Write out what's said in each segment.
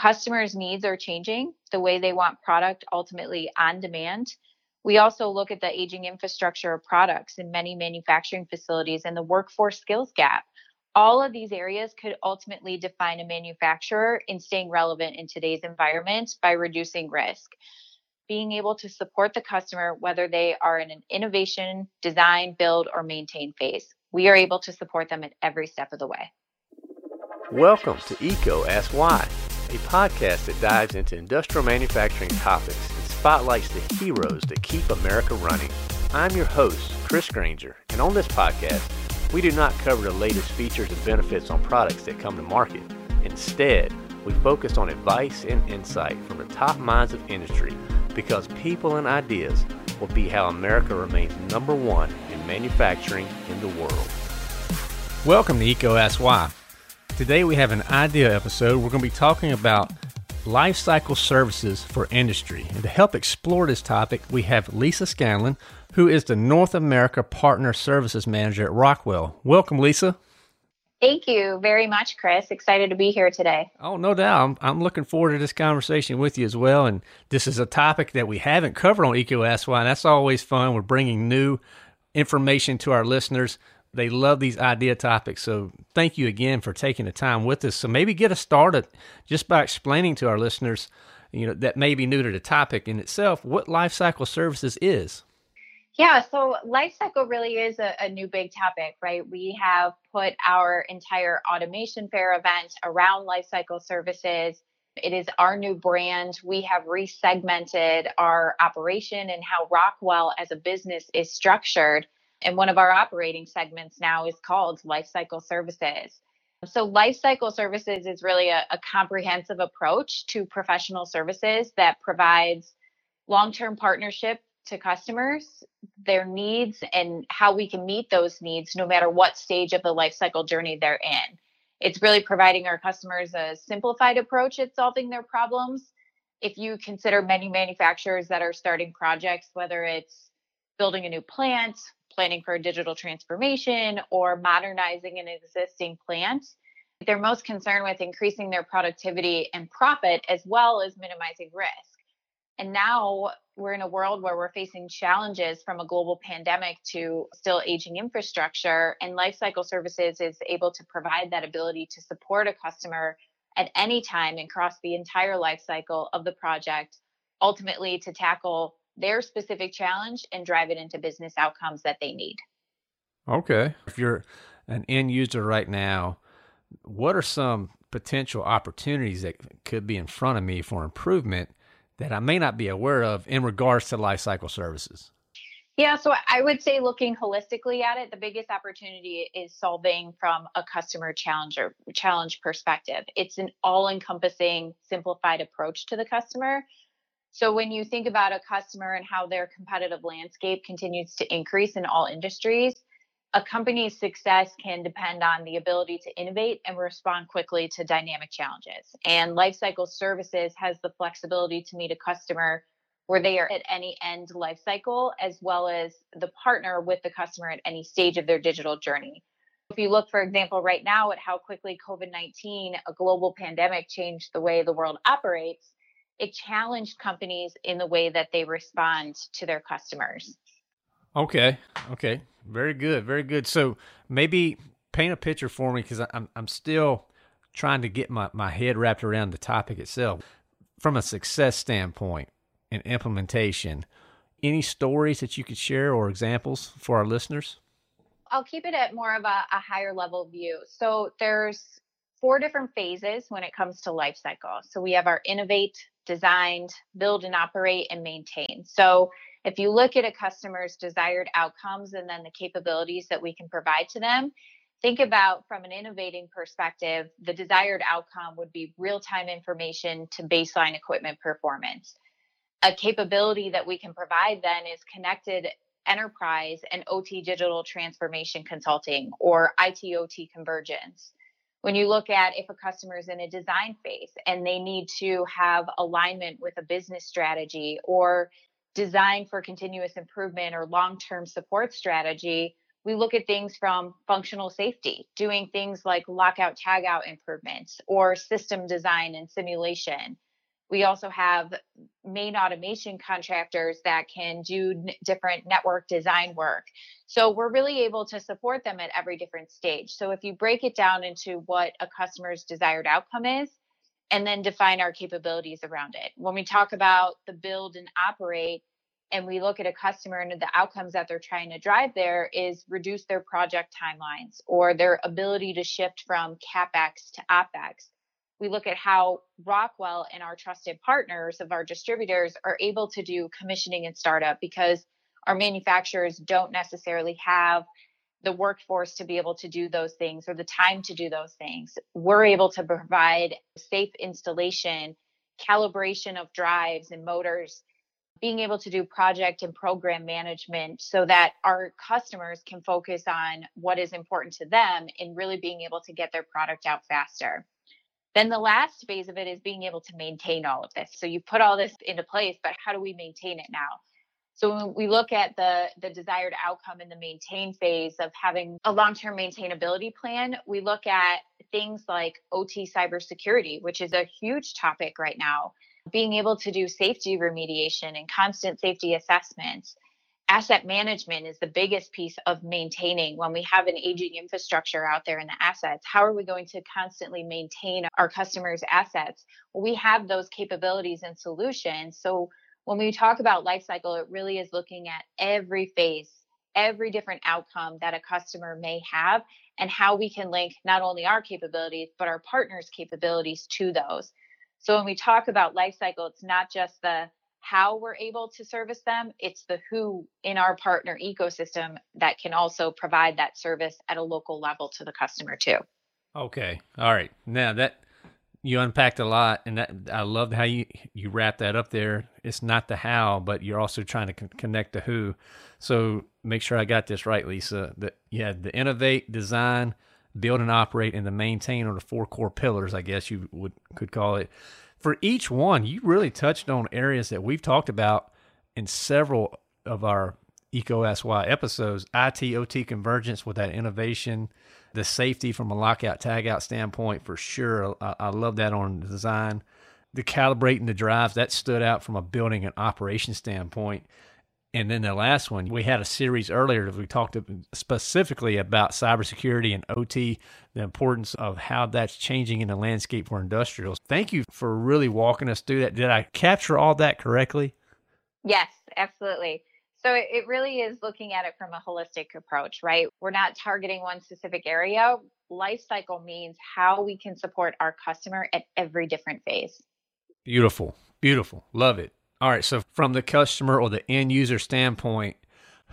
Customers' needs are changing, the way they want product ultimately on demand. We also look at the aging infrastructure of products in many manufacturing facilities and the workforce skills gap. All of these areas could ultimately define a manufacturer in staying relevant in today's environment by reducing risk. Being able to support the customer, whether they are in an innovation, design, build, or maintain phase, we are able to support them at every step of the way. Welcome to EECO Ask Why, a podcast that dives into industrial manufacturing topics and spotlights the heroes that keep America running. I'm your host, Chris Grainger, and on this podcast, we do not cover the latest features and benefits on products that come to market. Instead, we focus on advice and insight from the top minds of industry because people and ideas will be how America remains number one in manufacturing in the world. Welcome to Why. Today we have an idea episode. We're going to be talking about life cycle services for industry. And to help explore this topic, we have Lisa Scanlon, who is the North America Partner Services Manager at Rockwell. Welcome, Lisa. Thank you very much, Chris. Excited to be here today. Oh, no doubt. I'm, I'm looking forward to this conversation with you as well. And this is a topic that we haven't covered on Why. And that's always fun. We're bringing new information to our listeners. They love these idea topics. So thank you again for taking the time with us. So maybe get us started just by explaining to our listeners, you know, that may be new to the topic in itself, what life cycle services is. Yeah, so life cycle really is a, a, new big topic, right? We have put our entire automation fair event around life cycle services. It is our new brand. We have resegmented our operation and how Rockwell as a business is structured. And one of our operating segments now is called Lifecycle services. So, Lifecycle services is really a, a comprehensive approach to professional services that provides long term partnership to customers, their needs, and how we can meet those needs no matter what stage of the life cycle journey they're in. It's really providing our customers a simplified approach at solving their problems. If you consider many manufacturers that are starting projects, whether it's building a new plant, planning for a digital transformation, or modernizing an existing plant, they're most concerned with increasing their productivity and profit as well as minimizing risk. And now we're in a world where we're facing challenges from a global pandemic to still aging infrastructure. And Lifecycle Services is able to provide that ability to support a customer at any time and across the entire life cycle of the project, ultimately to tackle their specific challenge and drive it into business outcomes that they need. Okay. If you're an end user right now, what are some potential opportunities that could be in front of me for improvement that I may not be aware of in regards to lifecycle services? Yeah, so I would say looking holistically at it, the biggest opportunity is solving from a customer challenge or challenge perspective. It's an all-encompassing, simplified approach to the customer. So when you think about a customer and how their competitive landscape continues to increase in all industries, a company's success can depend on the ability to innovate and respond quickly to dynamic challenges. And Lifecycle Services has the flexibility to meet a customer where they are at any end lifecycle, as well as the partner with the customer at any stage of their digital journey. If you look, for example, right now at how quickly COVID 19, a global pandemic, changed the way the world operates, it challenged companies in the way that they respond to their customers. Okay. Okay. Very good. Very good. So maybe paint a picture for me because I'm I'm still trying to get my, my head wrapped around the topic itself. From a success standpoint and implementation, any stories that you could share or examples for our listeners? I'll keep it at more of a, a higher level view. So there's four different phases when it comes to life cycle. So we have our innovate, designed, build and operate, and maintain. So if you look at a customer's desired outcomes and then the capabilities that we can provide to them, think about from an innovating perspective, the desired outcome would be real time information to baseline equipment performance. A capability that we can provide then is connected enterprise and OT digital transformation consulting or ITOT convergence. When you look at if a customer is in a design phase and they need to have alignment with a business strategy or design for continuous improvement or long term support strategy, we look at things from functional safety, doing things like lockout tagout improvements or system design and simulation. We also have main automation contractors that can do n- different network design work. So we're really able to support them at every different stage. So if you break it down into what a customer's desired outcome is, and then define our capabilities around it. When we talk about the build and operate, and we look at a customer and the outcomes that they're trying to drive there is reduce their project timelines or their ability to shift from capex to opex we look at how rockwell and our trusted partners of our distributors are able to do commissioning and startup because our manufacturers don't necessarily have the workforce to be able to do those things or the time to do those things. We're able to provide safe installation, calibration of drives and motors, being able to do project and program management so that our customers can focus on what is important to them and really being able to get their product out faster. Then the last phase of it is being able to maintain all of this. So you put all this into place, but how do we maintain it now? So when we look at the the desired outcome in the maintain phase of having a long-term maintainability plan, we look at things like OT cybersecurity, which is a huge topic right now. Being able to do safety remediation and constant safety assessments. Asset management is the biggest piece of maintaining when we have an aging infrastructure out there in the assets. How are we going to constantly maintain our customers' assets? Well, we have those capabilities and solutions. So when we talk about life cycle, it really is looking at every phase, every different outcome that a customer may have, and how we can link not only our capabilities, but our partners' capabilities to those. So when we talk about life cycle, it's not just the how we're able to service them, it's the who in our partner ecosystem that can also provide that service at a local level to the customer too. Okay. All right. Now that you unpacked a lot, and that I love how you you wrap that up there. It's not the how, but you're also trying to con- connect the who. So make sure I got this right, Lisa. That you had the innovate, design, build, and operate, and the maintain are the four core pillars. I guess you would could call it. For each one, you really touched on areas that we've talked about in several of our EECO SY episodes. IT OT convergence with that innovation the safety from a lockout tagout standpoint for sure. I, I love that on the design. The calibrating the drives that stood out from a building and operation standpoint. And then the last one, we had a series earlier that we talked specifically about cybersecurity and OT, the importance of how that's changing in the landscape for industrials. Thank you for really walking us through that. Did I capture all that correctly? Yes, absolutely. So it really is looking at it from a holistic approach, right? We're not targeting one specific area. Life cycle means how we can support our customer at every different phase. Beautiful. Beautiful. Love it. All right. So, from the customer or the end user standpoint,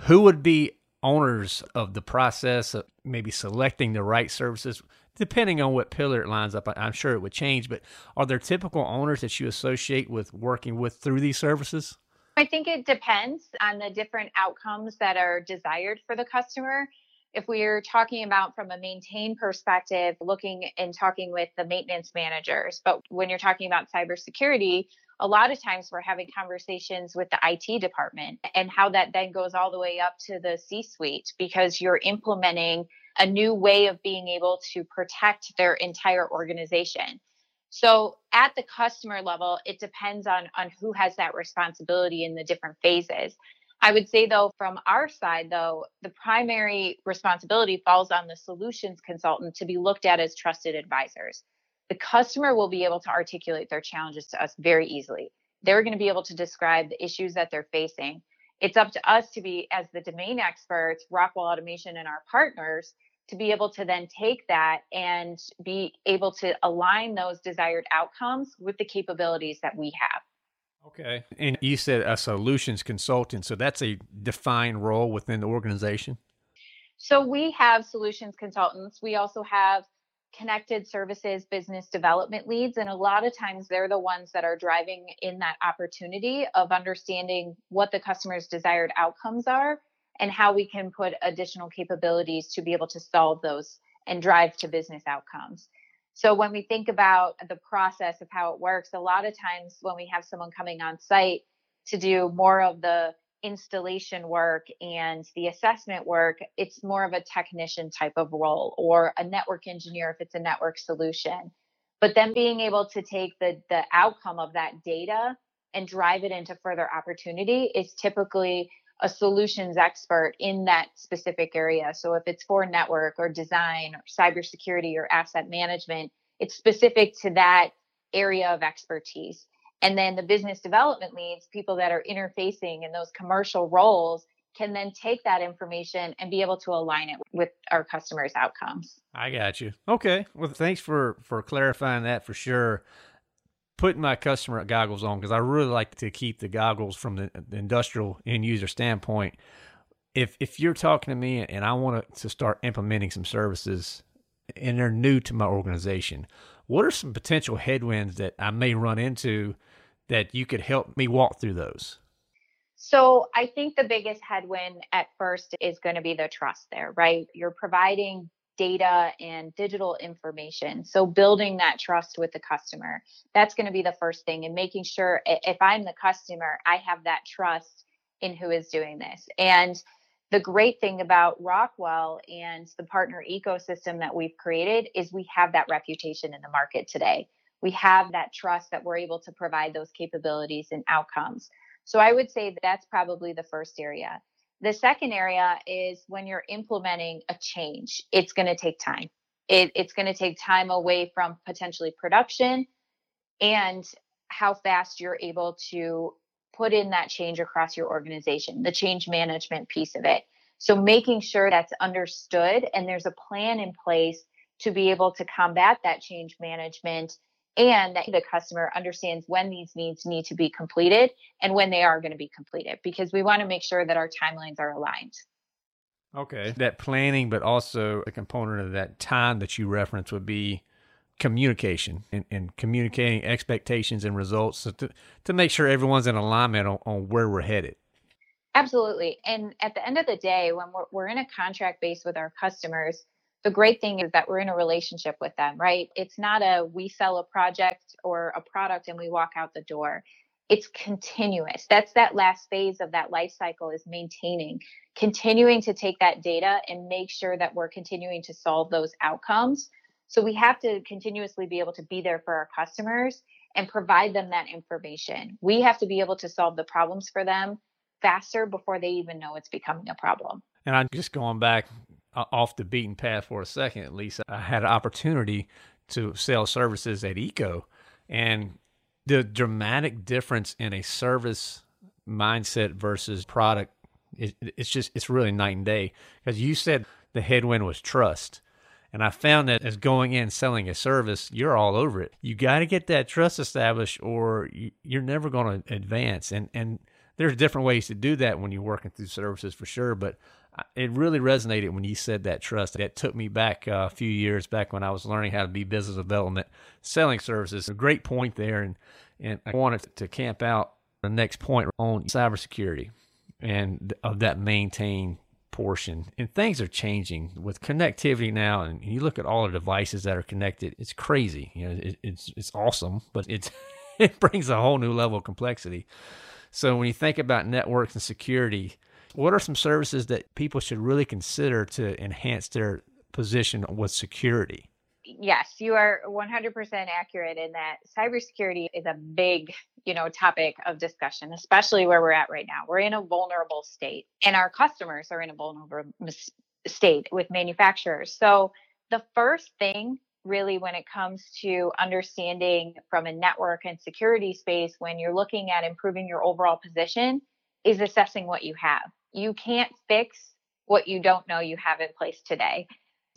who would be owners of the process of maybe selecting the right services? Depending on what pillar it lines up, I'm sure it would change, but are there typical owners that you associate with working with through these services? I think it depends on the different outcomes that are desired for the customer. If we're talking about from a maintain perspective, looking and talking with the maintenance managers, but when you're talking about cybersecurity, a lot of times we're having conversations with the IT department and how that then goes all the way up to the C suite because you're implementing a new way of being able to protect their entire organization. So at the customer level, it depends on on who has that responsibility in the different phases. I would say though, from our side though, the primary responsibility falls on the solutions consultant to be looked at as trusted advisors. The customer will be able to articulate their challenges to us very easily. They're going to be able to describe the issues that they're facing. It's up to us to be, as the domain experts, Rockwell Automation and our partners, to be able to then take that and be able to align those desired outcomes with the capabilities that we have. Okay. And you said a solutions consultant. So that's a defined role within the organization? So we have solutions consultants. We also have connected services business development leads. And a lot of times they're the ones that are driving in that opportunity of understanding what the customer's desired outcomes are and how we can put additional capabilities to be able to solve those and drive to business outcomes. So when we think about the process of how it works, a lot of times when we have someone coming on site to do more of the installation work and the assessment work, it's more of a technician type of role or a network engineer if it's a network solution. But then being able to take the the outcome of that data and drive it into further opportunity is typically a solutions expert in that specific area. So if it's for network or design or cybersecurity or asset management, it's specific to that area of expertise. And then the business development leads, people that are interfacing in those commercial roles, can then take that information and be able to align it with our customers' outcomes. I got you. Okay. Well, thanks for for clarifying that for sure. Putting my customer goggles on because I really like to keep the goggles from the, industrial end user standpoint. If if you're talking to me and I want to start implementing some services and they're new to my organization, what are some potential headwinds that I may run into that you could help me walk through those? So I think the biggest headwind at first is going to be the trust there, right? You're providing data and digital information. So building that trust with the customer, that's going to be the first thing and making sure if I'm the customer, I have that trust in who is doing this. And the great thing about Rockwell and the partner ecosystem that we've created is we have that reputation in the market today we have that trust that we're able to provide those capabilities and outcomes. So I would say that that's probably the first area. The second area is when you're implementing a change, it's going to take time. It, it's going to take time away from potentially production and how fast you're able to put in that change across your organization, the change management piece of it. So making sure that's understood and there's a plan in place to be able to combat that change management and that the customer understands when these needs need to be completed and when they are going to be completed because we want to make sure that our timelines are aligned. Okay. That planning, but also a component of that time that you reference would be communication and, and communicating expectations and results so to, to make sure everyone's in alignment on, on where we're headed. Absolutely. And at the end of the day, when we're, we're in a contract base with our customers, the great thing is that we're in a relationship with them, right? It's not a we sell a project or a product and we walk out the door. It's continuous. That's that last phase of that life cycle is maintaining, continuing to take that data and make sure that we're continuing to solve those outcomes. So we have to continuously be able to be there for our customers and provide them that information. We have to be able to solve the problems for them faster before they even know it's becoming a problem. And I'm just going back Uh, off the beaten path for a second, at least, I had an opportunity to sell services at EECO, and the dramatic difference in a service mindset versus product, it, it's just it's really night and day. Because you said the headwind was trust. And I found that as going in selling a service, you're all over it. You got to get that trust established, or you're never going to advance. And and there's different ways to do that when you're working through services for sure. But it really resonated when you said that trust. That took me back uh, a few years back when I was learning how to be business development, selling services. A great point there, and and I wanted to camp out the next point on cybersecurity and of that maintain portion. And things are changing with connectivity now, and you look at all the devices that are connected. It's crazy. You know, it, it's it's awesome, but it's it brings a whole new level of complexity. So when you think about networks and security what are some services that people should really consider to enhance their position with security? Yes, you are 100% accurate in that cybersecurity is a big, you know, topic of discussion, especially where we're at right now. We're in a vulnerable state and our customers are in a vulnerable state with manufacturers. So, the first thing really when it comes to understanding from a network and security space when you're looking at improving your overall position is assessing what you have you can't fix what you don't know you have in place today.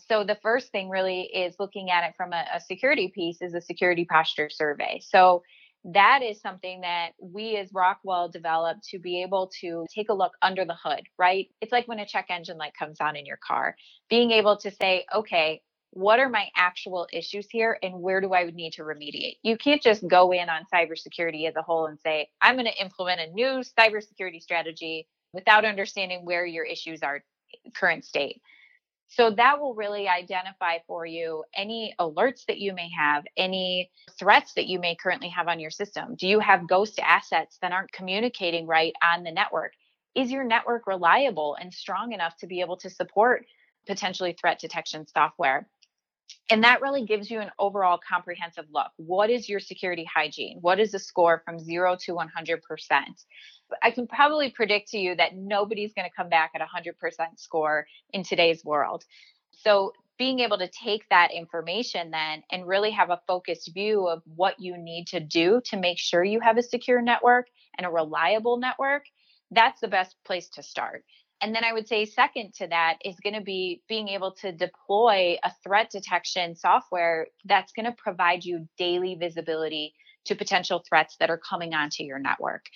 So the first thing really is looking at it from a, a security piece is a security posture survey. So that is something that we as Rockwell developed to be able to take a look under the hood, right? It's like when a check engine light comes on in your car, being able to say, okay, what are my actual issues here and where do I need to remediate? You can't just go in on cybersecurity as a whole and say, I'm going to implement a new cybersecurity strategy without understanding where your issues are current state. So that will really identify for you any alerts that you may have, any threats that you may currently have on your system. Do you have ghost assets that aren't communicating right on the network? is your network reliable and strong enough to be able to support potentially threat detection software? And that really gives you an overall comprehensive look. What is your security hygiene? What is the score from zero to 100%? I can probably predict to you that nobody's going to come back at 100% score in today's world. So, being able to take that information then and really have a focused view of what you need to do to make sure you have a secure network and a reliable network, that's the best place to start. And then I would say, second to that is going to be being able to deploy a threat detection software that's going to provide you daily visibility to potential threats that are coming onto your network.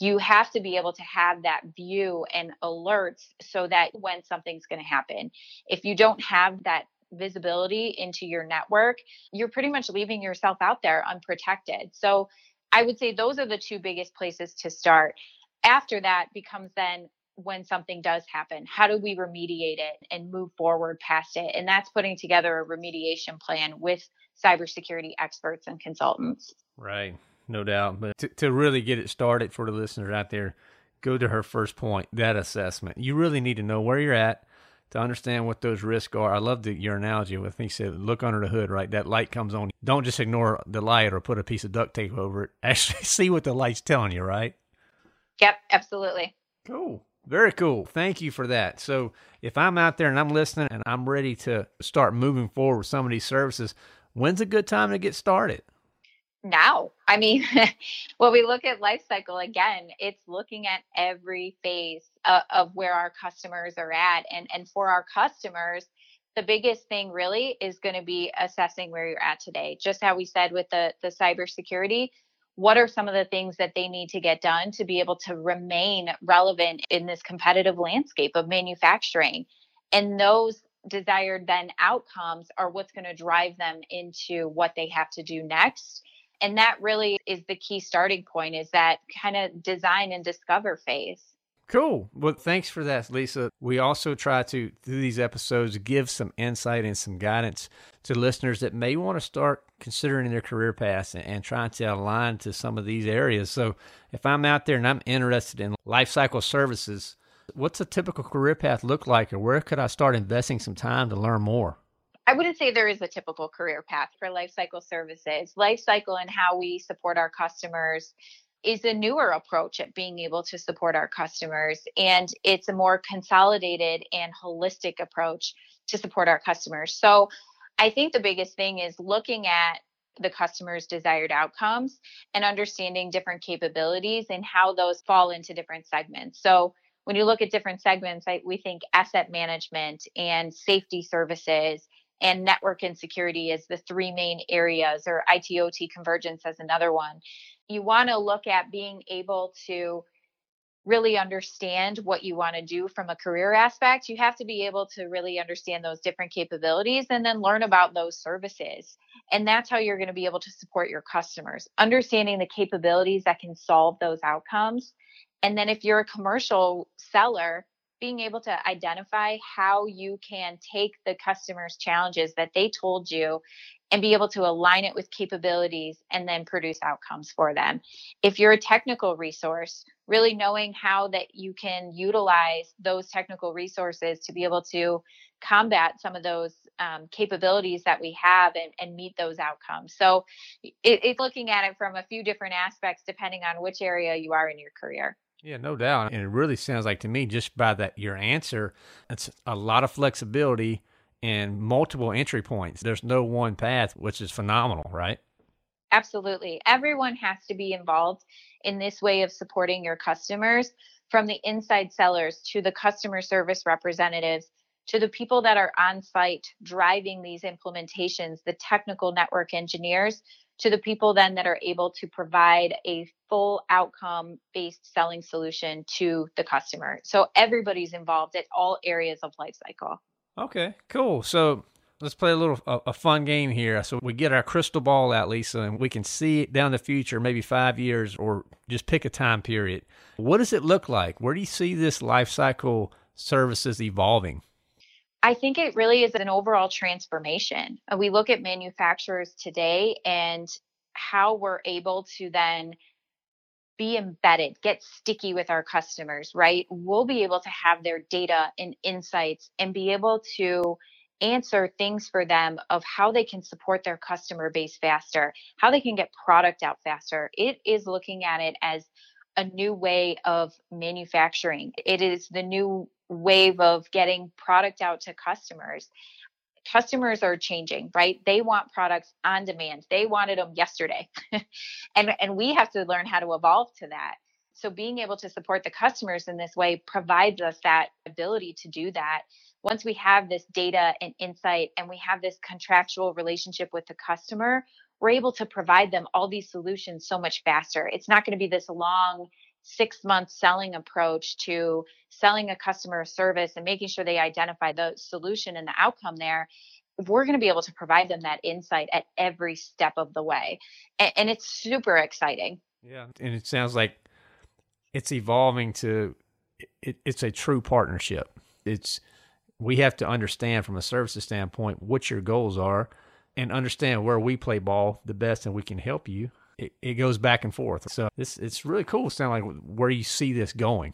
You have to be able to have that view and alerts so that when something's going to happen, if you don't have that visibility into your network, you're pretty much leaving yourself out there unprotected. So I would say those are the two biggest places to start. After that becomes then when something does happen? How do we remediate it and move forward past it? And that's putting together a remediation plan with cybersecurity experts and consultants. Right, no doubt. But to, to really get it started for the listeners out there, go to her first point that assessment. You really need to know where you're at to understand what those risks are. I love the, your analogy with he said, look under the hood, right? That light comes on. Don't just ignore the light or put a piece of duct tape over it. Actually see what the light's telling you, right? Yep, absolutely. Cool. Very cool. Thank you for that. So, if I'm out there and I'm listening and I'm ready to start moving forward with some of these services, when's a good time to get started? Now. I mean, when we look at life cycle again, it's looking at every phase of, of where our customers are at. And, and for our customers, the biggest thing really is going to be assessing where you're at today. Just how we said with the, the cybersecurity, what are some of the things that they need to get done to be able to remain relevant in this competitive landscape of manufacturing? And those desired then outcomes are what's going to drive them into what they have to do next. And that really is the key starting point is that kind of design and discover phase Cool. Well, thanks for that, Lisa. We also try to, through these episodes, give some insight and some guidance to listeners that may want to start considering their career paths and, and trying to align to some of these areas. So, if I'm out there and I'm interested in life cycle services, what's a typical career path look like, or where could I start investing some time to learn more? I wouldn't say there is a typical career path for life cycle services. Life cycle and how we support our customers is a newer approach at being able to support our customers. And it's a more consolidated and holistic approach to support our customers. So I think the biggest thing is looking at the customer's desired outcomes and understanding different capabilities and how those fall into different segments. So when you look at different segments, I, we think asset management and safety services and network and security is the three main areas, or ITOT convergence as another one you want to look at being able to really understand what you want to do from a career aspect, you have to be able to really understand those different capabilities and then learn about those services. And that's how you're going to be able to support your customers, understanding the capabilities that can solve those outcomes. And then if you're a commercial seller, being able to identify how you can take the customer's challenges that they told you and be able to align it with capabilities and then produce outcomes for them. If you're a technical resource, really knowing how that you can utilize those technical resources to be able to combat some of those um, capabilities that we have and, and meet those outcomes. So it, it's looking at it from a few different aspects depending on which area you are in your career. Yeah, no doubt. And it really sounds like to me, just by that your answer, it's a lot of flexibility and multiple entry points. There's no one path, which is phenomenal, right? Absolutely. Everyone has to be involved in this way of supporting your customers from the inside sellers to the customer service representatives to the people that are on site driving these implementations, the technical network engineers, to the people then that are able to provide a full outcome based selling solution to the customer. So everybody's involved at all areas of life cycle. Okay, cool. So let's play a little a, a, fun game here. So we get our crystal ball out, Lisa, and we can see it down the future, maybe five years, or just pick a time period. What does it look like? Where do you see this life cycle services evolving? I think it really is an overall transformation. Uh, we look at manufacturers today and how we're able to then be embedded, get sticky with our customers, right? We'll be able to have their data and insights and be able to answer things for them of how they can support their customer base faster, how they can get product out faster. It is looking at it as a new way of manufacturing. It is the new wave of getting product out to customers. Customers are changing, right? They want products on demand. They wanted them yesterday. and and we have to learn how to evolve to that. So being able to support the customers in this way provides us that ability to do that. Once we have this data and insight and we have this contractual relationship with the customer, we're able to provide them all these solutions so much faster. It's not going to be this long six month selling approach to selling a customer service and making sure they identify the solution and the outcome there we're going to be able to provide them that insight at every step of the way and, and, it's super exciting. Yeah and it sounds like it's evolving to it, it's a true partnership. It's we have to understand from a services standpoint what your goals are and understand where we play ball the best and we can help you it, it goes back and forth. So this it's really cool. Sound like where you see this going.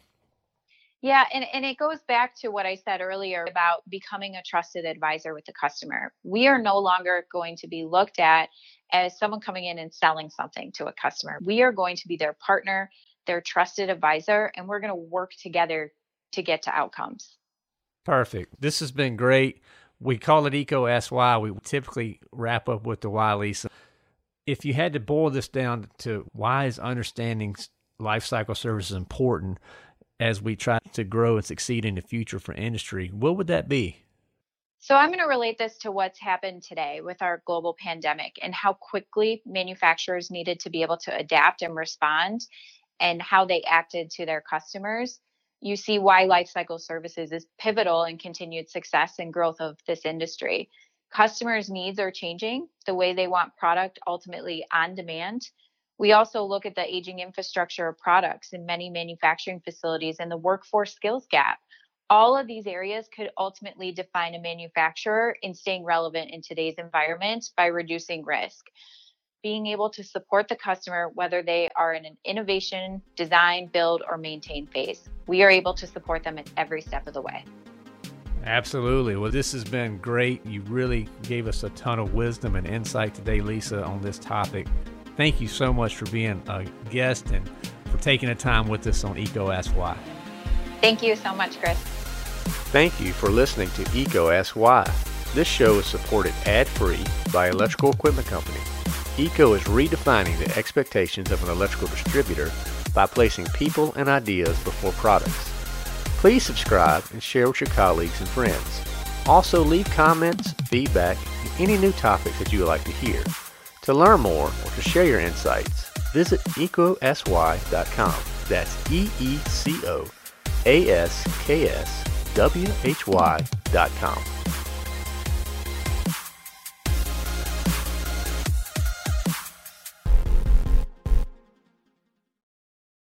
Yeah, and, and it goes back to what I said earlier about becoming a trusted advisor with the customer. We are no longer going to be looked at as someone coming in and selling something to a customer. We are going to be their partner, their trusted advisor, and we're going to work together to get to outcomes. Perfect. This has been great. We call it EECO Ask Why. We typically wrap up with the why, Lisa if you had to boil this down to why is understanding life cycle services important as we try to grow and succeed in the future for industry, what would that be? So, I'm going to relate this to what's happened today with our global pandemic and how quickly manufacturers needed to be able to adapt and respond and how they acted to their customers. You see why lifecycle services is pivotal in continued success and growth of this industry customers' needs are changing, the way they want product ultimately on demand. We also look at the aging infrastructure of products in many manufacturing facilities and the workforce skills gap. All of these areas could ultimately define a manufacturer in staying relevant in today's environment by reducing risk. Being able to support the customer, whether they are in an innovation, design, build, or maintain phase, we are able to support them at every step of the way. Absolutely. Well, this has been great. You really gave us a ton of wisdom and insight today, Lisa, on this topic. Thank you so much for being a guest and for taking the time with us on EECO Ask Why. Thank you so much, Chris. Thank you for listening to EECO Ask Why. This show is supported ad free by Electrical Equipment Company. EECO is redefining the expectations of an electrical distributor by placing people and ideas before products. Please subscribe and share with your colleagues and friends. Also, leave comments, feedback, and any new topics that you would like to hear. To learn more or to share your insights, visit eecoaskwhy.com. That's E E C O A S K S W H Y.com.